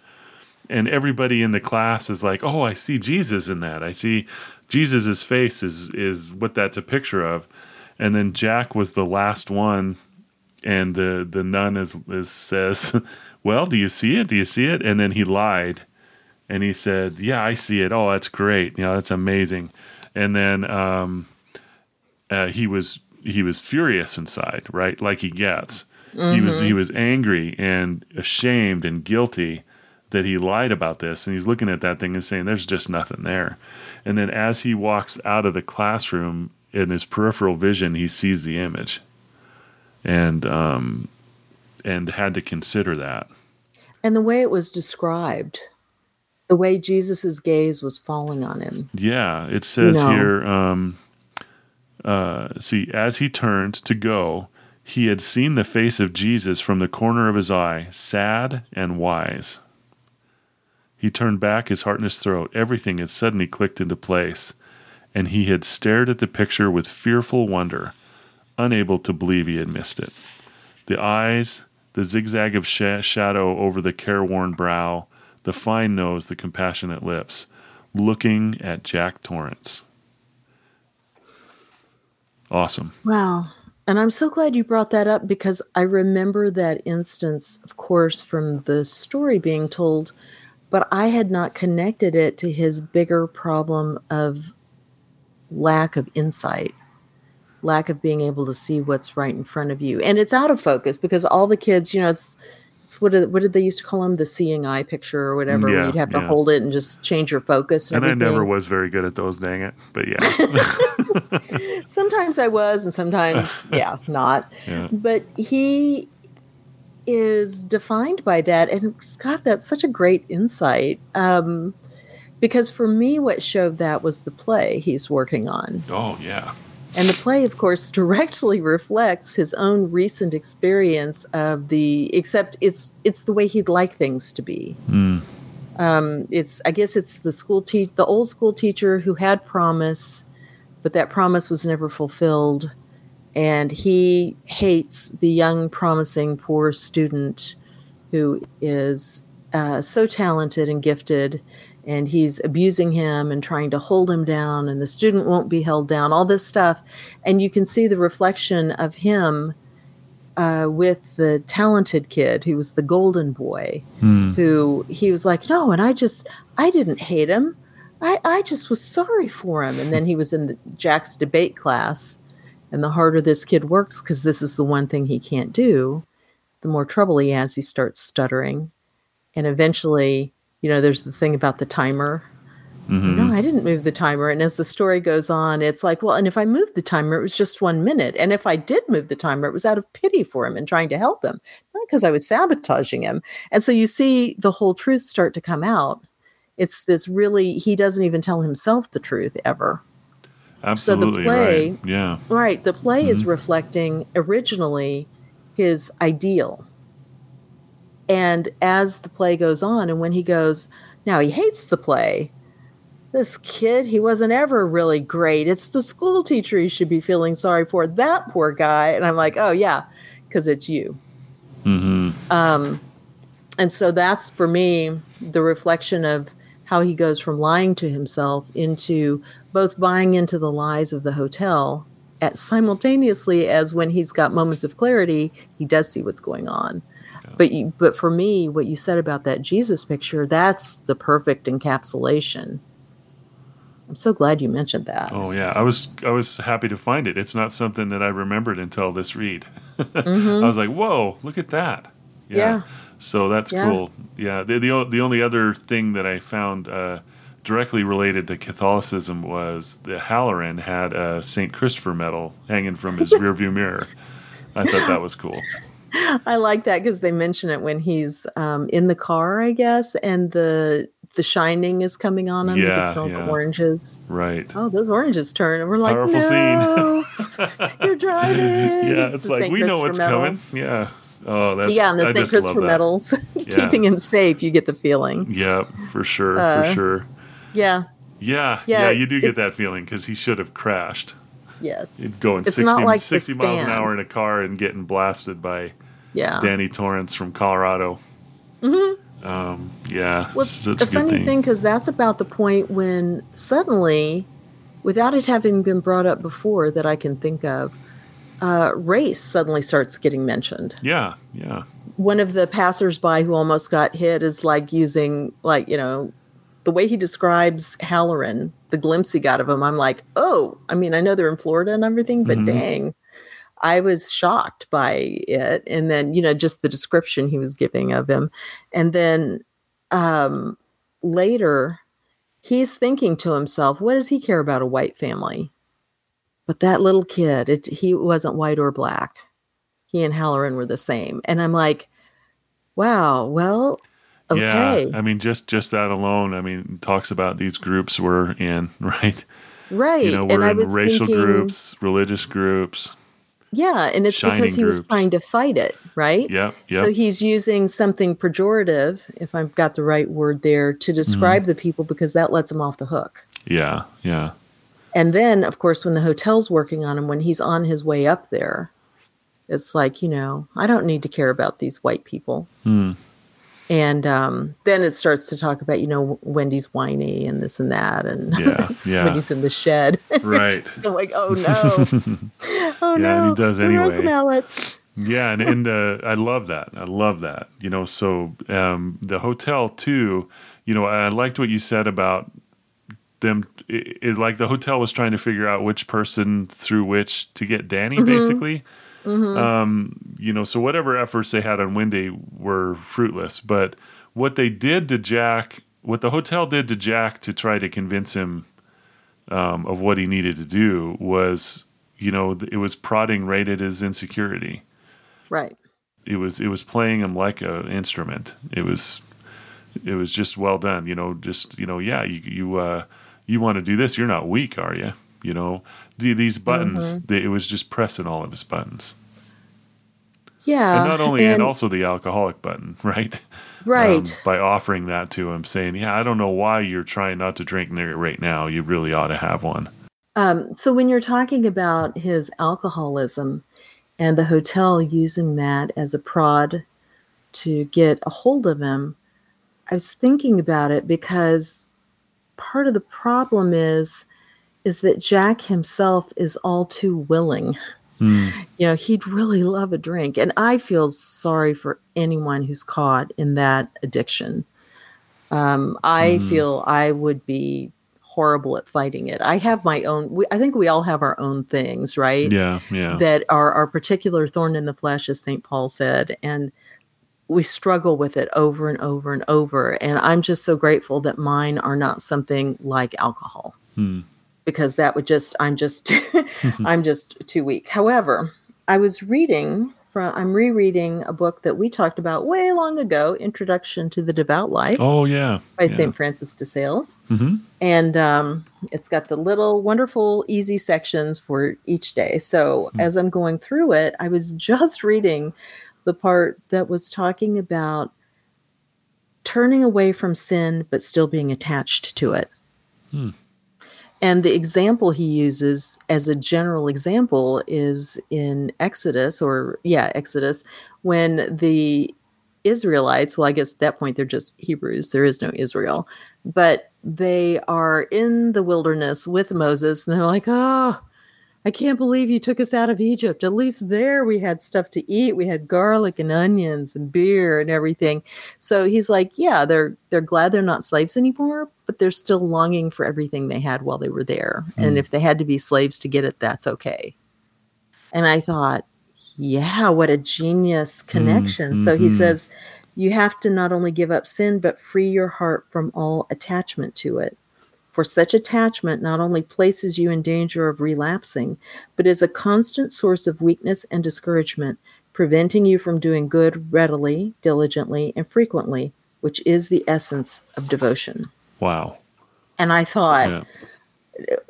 And everybody in the class is like, "Oh, I see Jesus in that. I see Jesus's face is is what that's a picture of." And then Jack was the last one, and the the nun is, is says, "Well, do you see it? Do you see it?" And then he lied, and he said, "Yeah, I see it. Oh, that's great. You know, that's amazing." And then um, uh, he was he was furious inside, right? Like he gets. He was he was angry and ashamed and guilty that he lied about this, and he's looking at that thing and saying, "There's just nothing there." And then as he walks out of the classroom, in his peripheral vision, he sees the image, and um, and had to consider that. And the way it was described, the way Jesus's gaze was falling on him. Yeah, it says No. here. Um, uh, see, as he turned to go, he had seen the face of Jesus from the corner of his eye, sad and wise. He turned back, his heart in his throat. Everything had suddenly clicked into place, and he had stared at the picture with fearful wonder, unable to believe he had missed it. The eyes, the zigzag of sh- shadow over the careworn brow, the fine nose, the compassionate lips, looking at Jack Torrance. Awesome. Wow. And I'm so glad you brought that up because I remember that instance, of course, from the story being told, but I had not connected it to his bigger problem of lack of insight, lack of being able to see what's right in front of you. And it's out of focus because all the kids, you know, it's it's what did, what did they used to call them? The seeing eye picture or whatever. Yeah, you'd have to yeah. hold it and just change your focus. And, And I never was very good at those, dang it. But yeah. sometimes I was, and sometimes, yeah, not. Yeah. But he is defined by that, and God, that's such a great insight. Um, because for me, what showed that was the play he's working on, oh, yeah. And the play, of course, directly reflects his own recent experience of the. Except it's it's the way he'd like things to be Mm. um, it's I guess it's the school teach the old school teacher who had promise, but that promise was never fulfilled, and he hates the young, promising, poor student who is uh, so talented and gifted, and he's abusing him and trying to hold him down, and the student won't be held down. All this stuff, and you can see the reflection of him. Uh, with the talented kid who was the golden boy, Mm. who he was like, no, and I just, I didn't hate him. I, I just was sorry for him. And then he was in the, Jack's debate class. And the harder this kid works, because this is the one thing he can't do, the more trouble he has. He starts stuttering. And eventually, you know, there's the thing about the timer. Mhm. No, I didn't move the timer. And as the story goes on, it's like, well, and if I moved the timer, it was just one minute. And if I did move the timer, it was out of pity for him and trying to help him, not because I was sabotaging him. And so you see the whole truth start to come out. It's this really, he doesn't even tell himself the truth ever. Absolutely. play- right. Yeah. Right. The play is reflecting originally his ideal. And as the play goes on, and when he goes, now he hates the play. This kid, he wasn't ever really great. It's the school teacher he should be feeling sorry for. That poor guy. And I'm like, oh, yeah, because it's you. hmm Um, and so that's for me the reflection of how he goes from lying to himself into both buying into the lies of the hotel at simultaneously as when he's got moments of clarity he does see what's going on but you, but for me what you said about that jesus picture that's the perfect encapsulation i'm so glad you mentioned that Oh yeah, I was I was happy to find it. It's not something that I remembered until this read. I was like, "Whoa, look at that!" Mm-hmm. Yeah. So that's Yeah. cool. Yeah. The the, the only other thing that I found uh, directly related to Catholicism was the Hallorann had a Saint Christopher medal hanging from his rearview mirror. I thought that was cool. I like that because they mention it when he's um, in the car, I guess, and the the shining is coming on him. you Yeah, can smell yeah. the oranges. Right. Oh, those oranges turn, and we're like, Powerful no, you're driving. yeah, it's the like we know what's medal. coming. Yeah. Oh, that's yeah, and the I St. Christopher medals, keeping him safe. You get the feeling. Yeah, for sure, for Uh, sure. Yeah. Yeah, yeah, Yeah, you do get that feeling because he should have crashed. Yes. Going It's 60, not like The 60 miles an hour in a car and getting blasted by Yeah. Danny Torrance from Colorado. Mm-hmm. Um, yeah, Well, the a funny thing. thing, because that's about the point when suddenly, without it having been brought up before that I can think of, uh, race suddenly starts getting mentioned. Yeah, yeah, One of the passersby who almost got hit is like using, like, you know, the way he describes Hallorann, the glimpse he got of him, I'm like, oh, I mean, I know they're in Florida and everything, but Mhm. dang. I was shocked by it. And then, you know, just the description he was giving of him. And then um, later, he's thinking to himself, what does he care about a white family? But that little kid, it, he wasn't white or black. He and Hallorann were the same. And I'm like, wow, well, okay. yeah. I mean, just just that alone. I mean, talks about these groups we're in, right? right. You know, we're I in racial thinking, groups, religious groups. Yeah. And it's because he was trying to fight it, right? Yeah. yep. So he's using something pejorative, if I've got the right word there, to describe Mm-hmm. the people because that lets him off the hook. yeah, yeah, And then, of course, when the hotel's working on him, when he's on his way up there, it's like, you know, I don't need to care about these white people. Hmm. And um, then it starts to talk about, you know, Wendy's whiny and this and that. And Yeah, yeah. when he's in the shed. Right. Just like, oh no. oh Yeah, and he does anyway. Yeah, and, and uh, I love that. I love that. You know, so um, the hotel too. You know, I liked what you said about them. It, it, like the hotel was trying to figure out which person through which to get Danny, basically. Um, you know, so whatever efforts they had on Wendy were fruitless. But what they did to Jack, what the hotel did to Jack to try to convince him um, of what he needed to do was, you know, it was prodding right at his insecurity Right. it was it was playing him like an instrument. It was it was just well done. You know, just you know, yeah, you you uh, you want to do this. You're not weak, are you? You know, the, these buttons. They, it was just pressing all of his buttons, Yeah. and not only and, and- also the alcoholic button, right? Right. Um, by offering that to him, saying, "Yeah, I don't know why you're trying not to drink right now. You really ought to have one." Um, so when you're talking about his alcoholism and the hotel using that as a prod to get a hold of him, I was thinking about it because part of the problem is is that Jack himself is all too willing. Hmm. You know, he'd really love a drink. And I feel sorry for anyone who's caught in that addiction. Um, I Mhm. feel I would be horrible at fighting it. I have my own, we, I think we all have our own things, right? Yeah, yeah, That are our particular thorn in the flesh, as St. Paul said. And we struggle with it over and over and over. And I'm just so grateful that mine are not something like alcohol Hmm. Because that would just i'm just i'm just too weak. However i was reading from i'm rereading a book that we talked about way long ago introduction to the devout life Oh yeah, by yeah. st francis de sales. Hmm and um, it's got the little wonderful easy sections for each day. So Hmm. as i'm going through it i was just reading the part that was talking about turning away from sin but still being attached to it. Hmm. And the example he uses as a general example is in exodus or yeah exodus when the Israelites, well, I guess at that point they're just Hebrews, there is no Israel, but they are in the wilderness with Moses and they're like, oh, I can't believe you took us out of Egypt. At least there we had stuff to eat. We had garlic and onions and beer and everything. So he's like, yeah, they're they're glad they're not slaves anymore, but they're still longing for everything they had while they were there. Mm. And if they had to be slaves to get it, that's okay. And I thought, yeah, what a genius connection. Mm-hmm. So he mm-hmm. says, you have to not only give up sin, but free your heart from all attachment to it. For such attachment not only places you in danger of relapsing, but is a constant source of weakness and discouragement, preventing you from doing good readily, diligently, and frequently, which is the essence of devotion. Wow. And I thought, yeah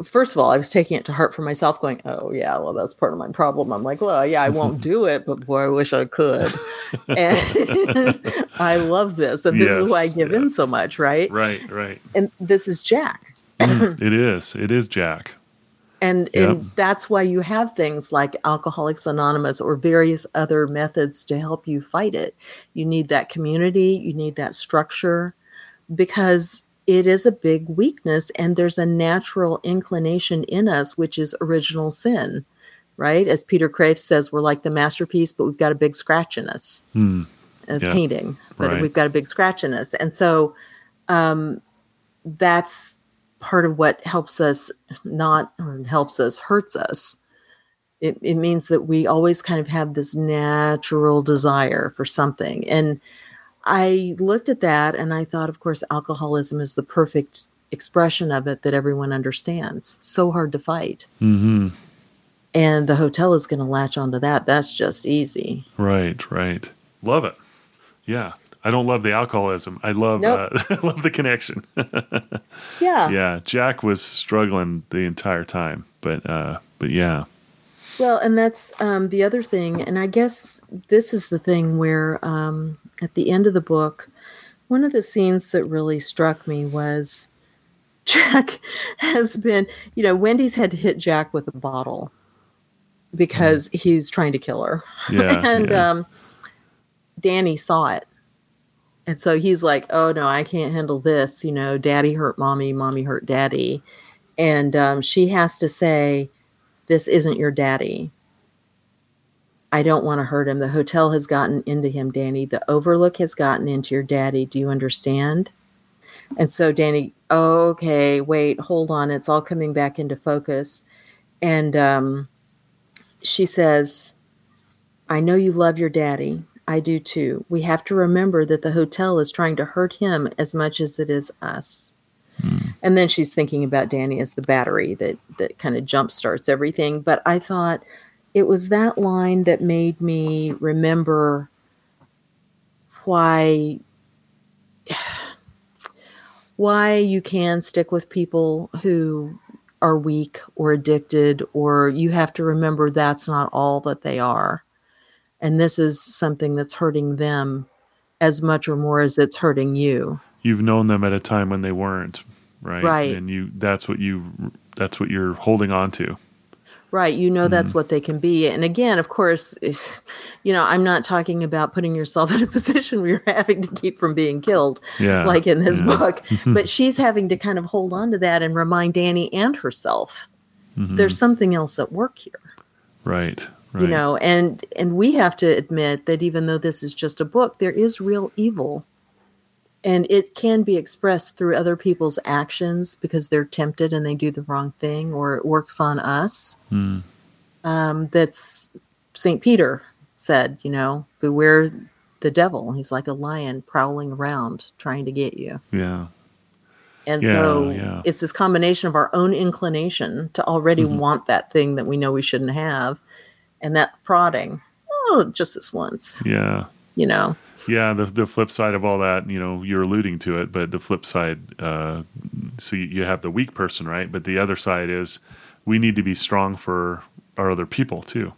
first of all, I was taking it to heart for myself, going, "Oh yeah, well that's part of my problem." I'm like, "Well, yeah, I won't do it, but boy, I wish I could." and I love this, and this yes, is why I give yeah. in so much, right? Right, right. And this is Jack. Mm, it is. It is Jack. And, yep. and that's why you have things like Alcoholics Anonymous or various other methods to help you fight it. You need that community, you need that structure, because it is a big weakness and there's a natural inclination in us which is original sin right as peter kreeft says we're like the masterpiece but we've got a big scratch in us hmm. yeah. painting but right. we've got a big scratch in us and so um, that's part of what helps us not or helps us hurts us it, it means that we always kind of have this natural desire for something and I looked at that and I thought, of course, alcoholism is the perfect expression of it that everyone understands. So hard to fight. Mm-hmm. And the hotel is going to latch onto that. That's just easy. Right, right. Love it. Yeah. I don't love the alcoholism. I love nope. uh, I love the connection. yeah. Yeah. Jack was struggling the entire time, but uh, but yeah. Well, and that's um, the other thing, and I guess this is the thing where um, at the end of the book, one of the scenes that really struck me was Jack has been, you know, Wendy's had to hit Jack with a bottle because mm. he's trying to kill her. Yeah, and yeah. Um, Danny saw it. And so he's like, oh no, I can't handle this. You know, daddy hurt mommy, mommy hurt daddy. And um, she has to say, this isn't your daddy. I don't want to hurt him. The hotel has gotten into him, Danny. The overlook has gotten into your daddy. Do you understand? And so Danny, okay, wait, hold on. It's all coming back into focus. And um, she says, I know you love your daddy. I do too. We have to remember that the hotel is trying to hurt him as much as it is us. Hmm. And then she's thinking about Danny as the battery that that kind of jump starts everything. But I thought, it was that line that made me remember why why you can stick with people who are weak or addicted or you have to remember that's not all that they are and this is something that's hurting them as much or more as it's hurting you you've known them at a time when they weren't right right and you that's what you that's what you're holding on to Right. You know, that's mm-hmm. what they can be. And again, of course, if, you know, I'm not talking about putting yourself in a position where you're having to keep from being killed, yeah. like in this yeah. book, but she's having to kind of hold on to that and remind Danny and herself mm-hmm. there's something else at work here. Right. Right. You know, and and we have to admit that even though this is just a book, there is real evil and it can be expressed through other people's actions because they're tempted and they do the wrong thing or it works on us mm. um, that's st peter said you know beware the devil he's like a lion prowling around trying to get you yeah and yeah, so yeah. it's this combination of our own inclination to already mm-hmm. want that thing that we know we shouldn't have and that prodding oh just this once yeah you know yeah, the the flip side of all that, you know, you're alluding to it, but the flip side, uh, so you, you have the weak person, right? But the other side is we need to be strong for our other people too.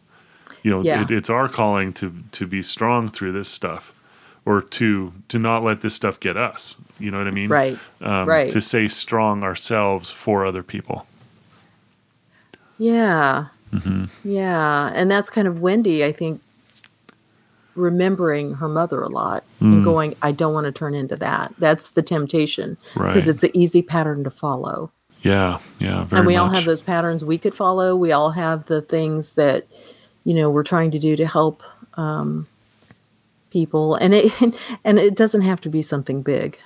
You know, yeah. it, it's our calling to to be strong through this stuff, or to to not let this stuff get us. You know what I mean? Right. Um, right. To stay strong ourselves for other people. Yeah. Mm-hmm. Yeah, and that's kind of Wendy. I think remembering her mother a lot Mm. and going, I don't want to turn into that. That's the temptation Right. because it's an easy pattern to follow. Yeah. Yeah. Very and we all have those patterns we could follow. We all have the things that, you know, we're trying to do to help um, people. And it, and it doesn't have to be something big.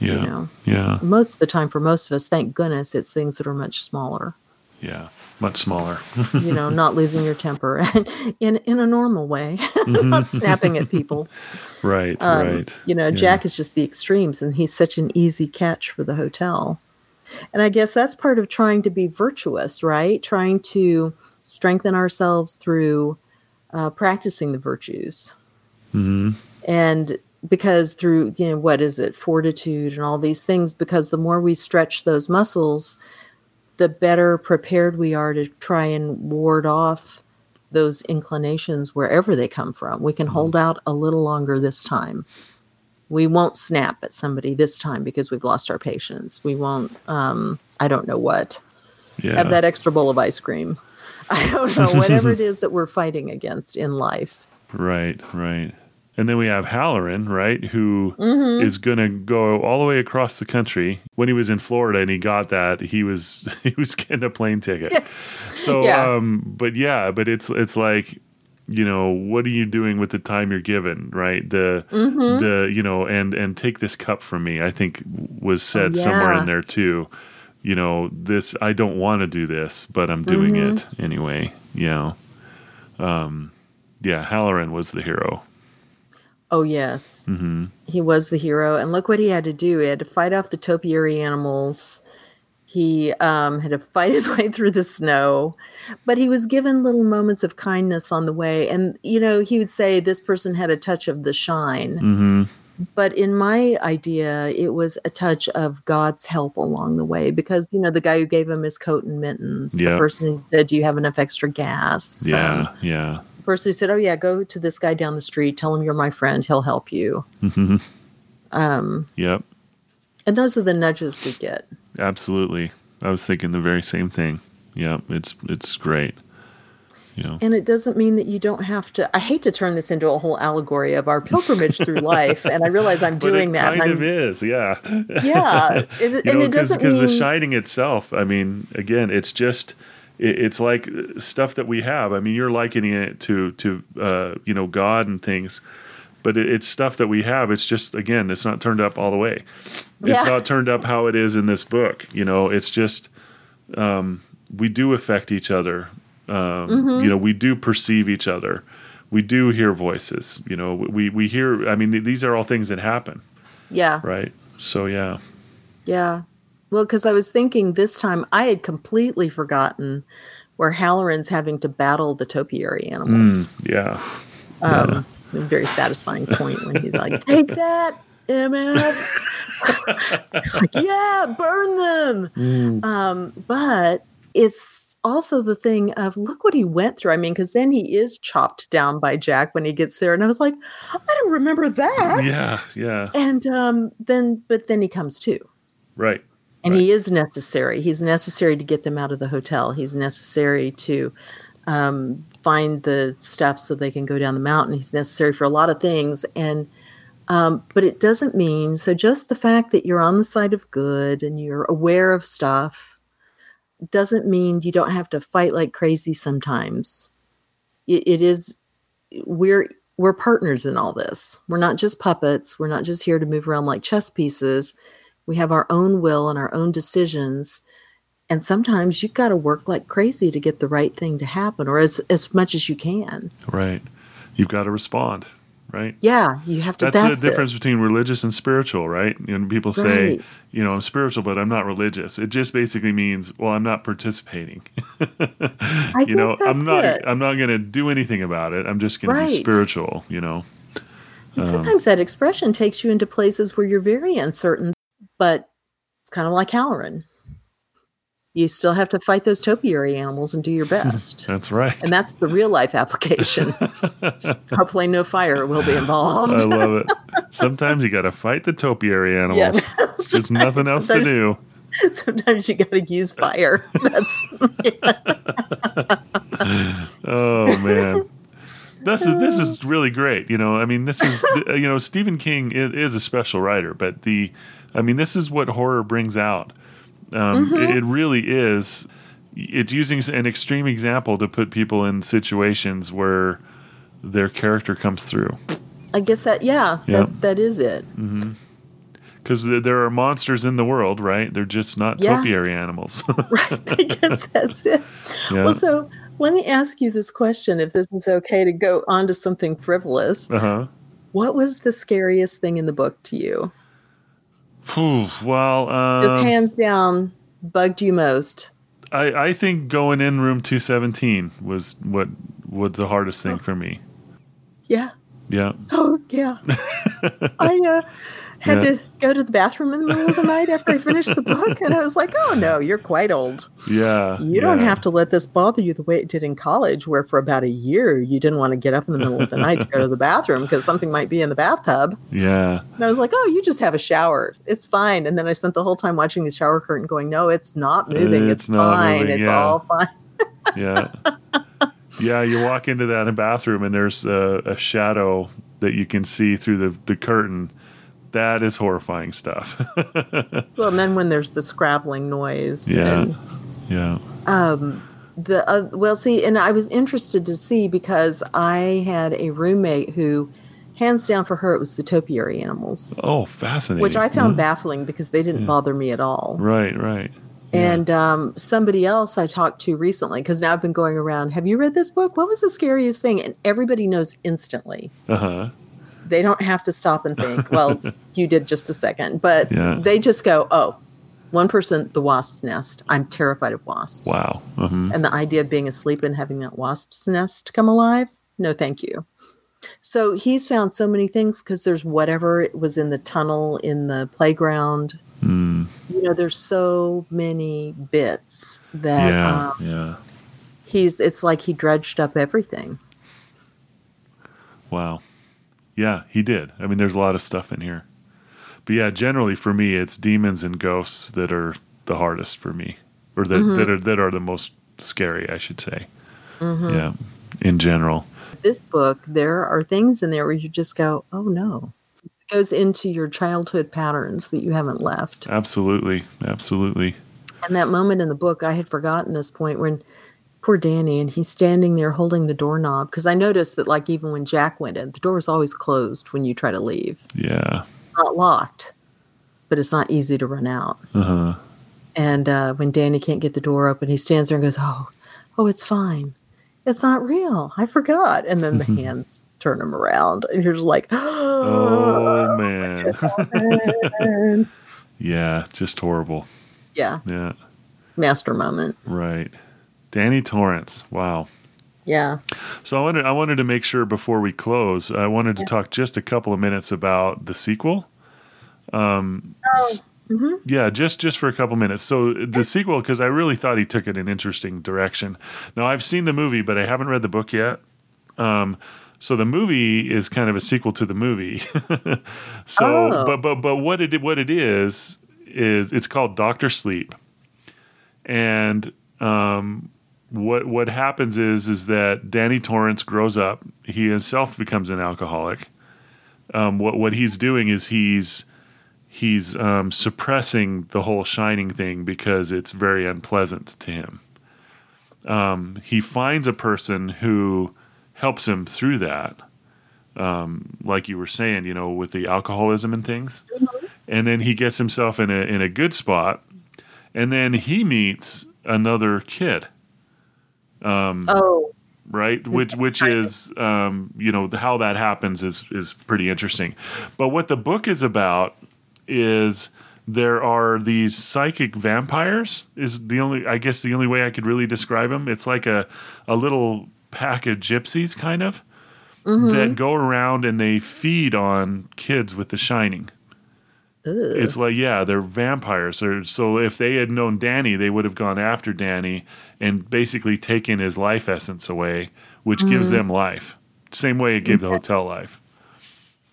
Yeah. know. Yeah. Most of the time, for most of us, thank goodness, it's things that are much smaller. Yeah. Much smaller. you know, not losing your temper in in a normal way, not snapping at people. right. Um, right. You know, Yeah. Jack is just the extremes, and he's such an easy catch for the hotel. And I guess that's part of trying to be virtuous, right? Trying to strengthen ourselves through uh, practicing the virtues, hmm and because through you know what is it, fortitude and all these things. Because the more we stretch those muscles, the better prepared we are to try and ward off those inclinations wherever they come from. We can hold out a little longer this time. We won't snap at somebody this time because we've lost our patience. We won't, um, I don't know what, Yeah. have that extra bowl of ice cream. I don't know, whatever it is that we're fighting against in life. Right, right. And then we have Hallorann, right, who is Mm-hmm. going to go all the way across the country. When he was in Florida and he got that, he was he was getting a plane ticket. So, Yeah. um, but yeah, but it's it's like, you know, what are you doing with the time you're given, right? The Mm-hmm. the you know, and and take this cup from me. I think was said somewhere Oh, in there too. You know, this I don't want to do this, but I'm doing Mm-hmm. it anyway. You know, um, yeah, Hallorann was the hero. Oh, yes. hmm He was the hero. And look what he had to do. He had to fight off the topiary animals. He um, had to fight his way through the snow, but he was given little moments of kindness on the way. And, you know, he would say this person had a touch of the shine. hmm But in my idea, it was a touch of God's help along the way because, you know, the guy who gave him his coat and mittens, Yeah. the person who said, Do you have enough extra gas? Yeah, Um, yeah. Person who said, Oh, yeah, go to this guy down the street, tell him you're my friend, he'll help you. hmm Um, Yep, and those are the nudges we get. absolutely. I was thinking the very same thing. Yeah, it's it's great. You know. And it doesn't mean that you don't have to. I hate to turn this into a whole allegory of our pilgrimage through life, and I realize I'm But doing it that. kind of is, yeah. Yeah, it, and know, it doesn't because mean the shining itself. I mean, again, it's just it, it's like stuff that we have. I mean, you're likening it to to uh, you know God and things, but it, it's stuff that we have. It's just again, it's not turned up all the way. It's Yeah. not turned up how it is in this book. You know, it's just um, we do affect each other. Um, Mm-hmm. You know, we do perceive each other. We do hear voices. You know, we we hear. I mean, th- these are all things that happen, yeah, right? So yeah. yeah. Well, because I was thinking this time I had completely forgotten where Hallorann's having to battle the topiary animals. Mm, yeah. Um, a very satisfying point when he's like, "Take that, MF!" like, yeah, burn them. Um, but it's also the thing of look what he went through. I mean, because then he is chopped down by Jack when he gets there, and I was like, I don't remember that. Yeah, yeah, And um, then, but then he comes to. right. And Right. he is necessary. He's necessary to get them out of the hotel. He's necessary to um, find the stuff so they can go down the mountain. He's necessary for a lot of things. And um, but it doesn't mean so. Just the fact that you're on the side of good and you're aware of stuff doesn't mean you don't have to fight like crazy sometimes. It, it is we're we're partners in all this. We're not just puppets. We're not just here to move around like chess pieces. We have our own will and our own decisions. And sometimes you've got to work like crazy to get the right thing to happen or as, as much as you can. Right. You've got to respond, right? Yeah, you have to. That's, That's, the it. difference between religious and spiritual, right? And people say, Right. you know, I'm spiritual, but I'm not religious. It just basically means, well, I'm not participating. I you know, I'm not. it. I'm not going to do anything about it. I'm just going to be spiritual. You know. And um, sometimes that expression takes you into places where you're very uncertain, but it's kind of like Hallorann. You still have to fight those topiary animals and do your best. That's right. and that's the real life application. Hopefully, no fire will be involved. I love it. Sometimes you got to fight the topiary animals. Yeah, There's nothing else to do. Sometimes you got to use fire. That's Oh man. this is this is uh. really great. You know, I mean, this is you know Stephen King is, is a special writer, but the, I mean, this is what horror brings out. Um, Mm-hmm. it, it really is. It's using an extreme example to put people in situations where their character comes through. I guess that yeah, Yeah. that that is it. Because there are monsters in the world, right? They're just not Yeah. topiary animals. Right. I guess that's it. yeah. Well, so let me ask you this question, if this is okay to go on to something frivolous. uh huh. What was the scariest thing in the book to you? Well, Just um, hands down, bugged you most. I, I think going in room 217 was what was the hardest thing for me. Yeah. Yeah. Oh, yeah. I uh, had Yeah. to go to the bathroom in the middle of the night after I finished the book, and I was like, "Oh no, you're quite old. Yeah. You don't have to let this bother you the way it did in college, where for about a year you didn't want to get up in the middle of the night to go to the bathroom because something might be in the bathtub." Yeah. And I was like, "Oh, you just have a shower. It's fine." And then I spent the whole time watching the shower curtain, going, "No, it's not moving. It's It's, not fine. moving, It's yeah. all fine." Yeah. yeah. You walk into that bathroom and there's a, a shadow that you can see through the, the curtain. That is horrifying stuff. Well, and then when there's the scrabbling noise, Yeah. and yeah. um, the uh, well, see, and I was interested to see because I had a roommate who, hands down for her, it was the topiary animals, Oh, fascinating. which I found Yeah. baffling because they didn't Yeah. bother me at all. Right, right. And um, somebody else I talked to recently, because now I've been going around, have you read this book? What was the scariest thing? And everybody knows instantly. Uh huh. They don't have to stop and think, well, you did just a second. But Yeah. they just go, oh, one person, the wasp's nest. I'm terrified of wasps. Wow. hmm And the idea of being asleep and having that wasp's nest come alive, no, thank you. So he's found so many things because there's whatever was in the tunnel in the playground. Mm. You know, there's so many bits that Yeah. um, yeah. he's. It's like he dredged up everything. Wow. Yeah, he did. I mean, there's a lot of stuff in here. But yeah, generally for me, it's demons and ghosts that are the hardest for me, or that, Mm-hmm. that are that are the most scary, I should say. Yeah, in general. This book, there are things in there where you just go, oh no. It goes into your childhood patterns that you haven't left. Absolutely, absolutely. And that moment in the book, I had forgotten this point when poor Danny and he's standing there holding the doorknob because I noticed that like even when Jack went in, the door was always closed when you try to leave. Yeah. It's not locked, but it's not easy to run out. Uh huh. And uh, when Danny can't get the door open, he stands there and goes, "Oh, oh, it's fine. It's not real. I forgot." And then the hands turn him around, and you're just like, Oh man. man. yeah, just horrible. yeah, Yeah. master moment. Right. Danny Torrance. Wow. Yeah, So I wanted I wanted to make sure before we close, I wanted to talk just a couple of minutes about the sequel. Um, s- Mhm. Yeah, just just for a couple minutes. So the sequel, because I really thought he took it in an interesting direction. Now I've seen the movie, but I haven't read the book yet. Um, so the movie is kind of a sequel to the movie. so, Oh. but but but what it what it is is it's called Doctor Sleep, and um, what what happens is is that Danny Torrance grows up. He himself becomes an alcoholic. Um, what what he's doing is he's he's um, suppressing the whole shining thing because it's very unpleasant to him. Um, he finds a person who helps him through that, um, like you were saying, you know, with the alcoholism and things. And then he gets himself in a in a good spot, and then he meets another kid Oh, right? Which which is um, you know how that happens is is pretty interesting. But what the book is about is there are these psychic vampires. Is the only I guess the only way I could really describe them. It's like a a little pack of gypsies kind of that go around and they feed on kids with the shining. It's like yeah, they're vampires. So if they had known Danny, they would have gone after Danny and basically taken his life essence away, which gives mm. them life. Same way it gave the hotel life.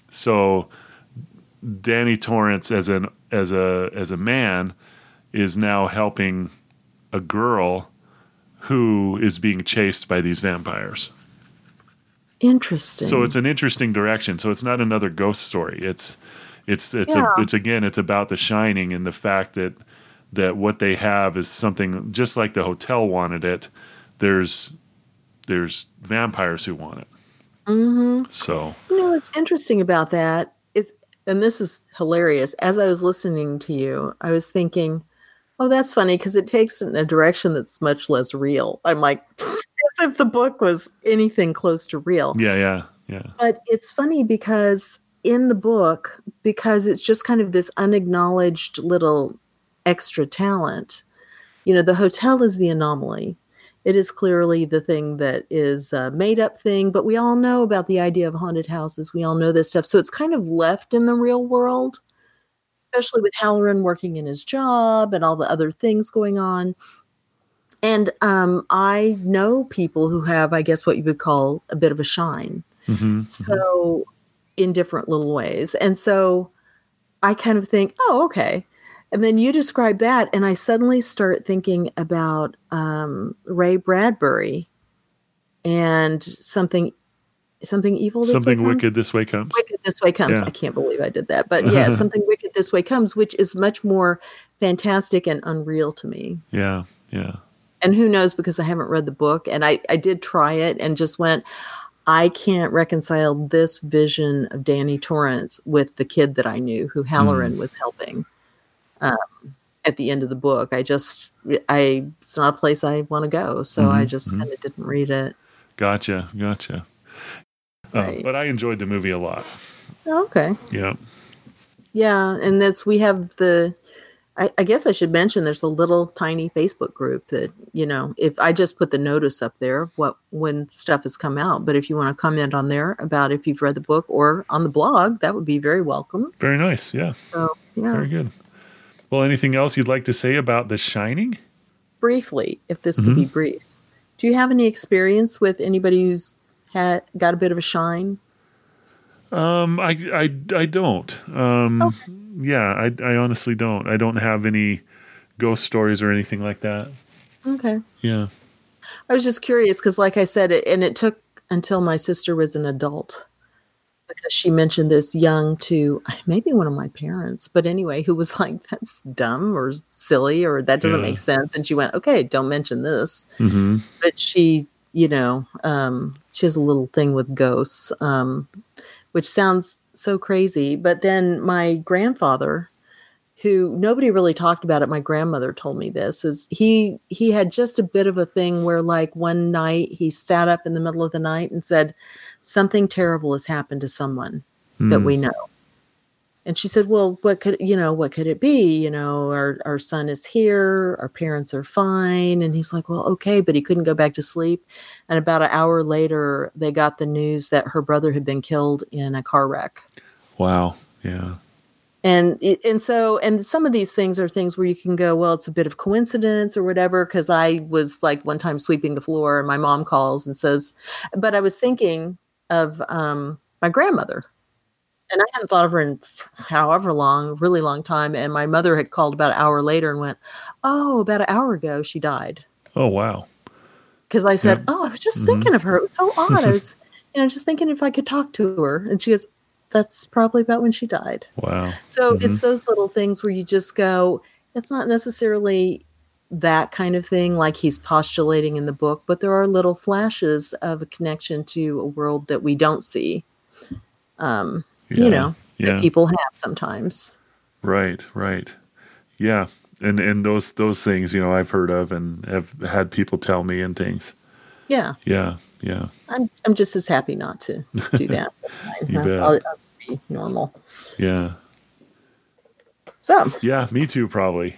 So Danny Torrance as an as a as a man is now helping a girl who is being chased by these vampires. Interesting. So it's an interesting direction. So it's not another ghost story. It's it's it's Yeah. a, it's again it's about the shining and the fact that that what they have is something just like the hotel wanted it. There's there's vampires who want it. hmm So You know what's interesting about that? It, and this is hilarious. As I was listening to you, I was thinking, "Oh, that's funny," because it takes it in a direction that's much less real. I'm like, as if the book was anything close to real. yeah, yeah, yeah. But it's funny because in the book, because it's just kind of this unacknowledged little extra talent, you know, the hotel is the anomaly. It is clearly the thing that is a made up thing, but we all know about the idea of haunted houses. We all know this stuff. So it's kind of left in the real world, especially with Hallorann working in his job and all the other things going on. And um, I know people who have, I guess, what you would call a bit of a shine. hmm So, in different little ways. And so I kind of think, oh, okay. And then you describe that, and I suddenly start thinking about um, Ray Bradbury and something, something evil. This way Something comes? wicked this way comes. Wicked this way comes. Yeah. I can't believe I did that, but yeah, something wicked this way comes, which is much more fantastic and unreal to me. Yeah, yeah. And who knows because I haven't read the book, and I I did try it and just went. I can't reconcile this vision of Danny Torrance with the kid that I knew who Hallorann was helping. Um, at the end of the book, I just I it's not a place I want to go, so I Mhm, just mhm. kind of didn't read it. Gotcha, gotcha. Uh, but I enjoyed the movie a lot. Okay. Yeah. Yeah, and that's we have the. I, I guess I should mention there's a little tiny Facebook group that you know if I just put the notice up there what when stuff has come out, but if you want to comment on there about if you've read the book or on the blog, that would be very welcome. Very nice. Yeah. So yeah, Very good. Well, anything else you'd like to say about The Shining? briefly, if this could be mm-hmm. brief, do you have any experience with anybody who's had got a bit of a shine? Um, I, I, I don't. Um, Oh. yeah, I, I honestly don't. I don't have any ghost stories or anything like that. Okay. Yeah. I was just curious because, like I said, it, and it took until my sister was an adult because she mentioned this young to maybe one of my parents, but anyway, who was like, "That's dumb or silly or that doesn't Yeah. make sense," and she went, "Okay, don't mention this." Mm-hmm. But she, you know, um, she has a little thing with ghosts, um, which sounds so crazy. But then my grandfather who nobody really talked about it my grandmother told me this is he he had just a bit of a thing where like one night he sat up in the middle of the night and said something terrible has happened to someone that Hmm. we know and she said well what could you know what could it be? You know our our son is here our parents are fine. And he's like well okay but he couldn't go back to sleep. And about an hour later they got the news that her brother had been killed in a car wreck. Wow. Yeah. and it- and so and some of these things are things where you can go well it's a bit of coincidence or whatever because i was like one time sweeping the floor and my mom calls and says but i was thinking of um my grandmother and i hadn't thought of her in however long really long time and my mother had called about an hour later and went oh about an hour ago she died Oh, wow. because i said Yeah. oh i was just Mhm. thinking of her it was so odd i was you know just thinking if i could talk to her and she goes that's probably about when she died Wow. so Mhm. it's those little things where you just go, it's not necessarily that kind of thing like he's postulating in the book, but there are little flashes of a connection to a world that we don't see. Um, Yeah. you know, Yeah. that people have sometimes. Right, right. Yeah. And and those those things, you know, I've heard of and have had people tell me and things. Yeah. Yeah. Yeah. I'm I'm just as happy not to do that. You I'll, bet. I'll, I'll just be normal. Yeah. So Yeah, me too probably.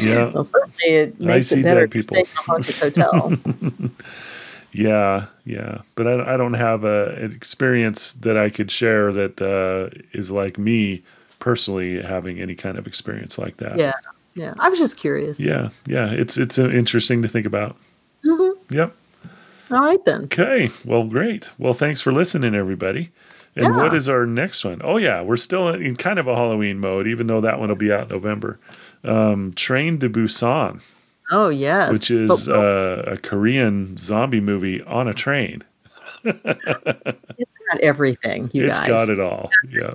yeah. well, certainly it makes see it better dead if you're people. staying in a haunted hotel. Yeah, yeah, but I, I don't have a, an experience that I could share that uh, is like me personally having any kind of experience like that. yeah. Yeah. I was just curious. yeah, yeah. It's it's uh, interesting to think about. Mhm. Yep. All right then. Okay. Well, great. Well, thanks for listening, everybody. And what Yeah. is our next one? Oh yeah, we're still in kind of a Halloween mode, even though that one will be out in November. Um, Train to Busan. Oh yes, which is uh, a Korean zombie movie on a train. it's got everything. You it's guys, It's got it all. Yeah,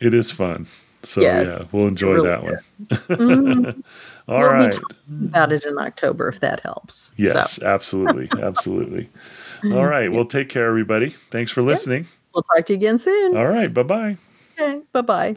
it is fun. So Yes, yeah, we'll enjoy really that one. Mhm. All we'll right. be talking about it in October if that helps. Yes, So, absolutely, absolutely. All right. Well, take care, everybody. Thanks for listening. we'll talk to you again soon. All right. Bye bye. Okay, bye bye.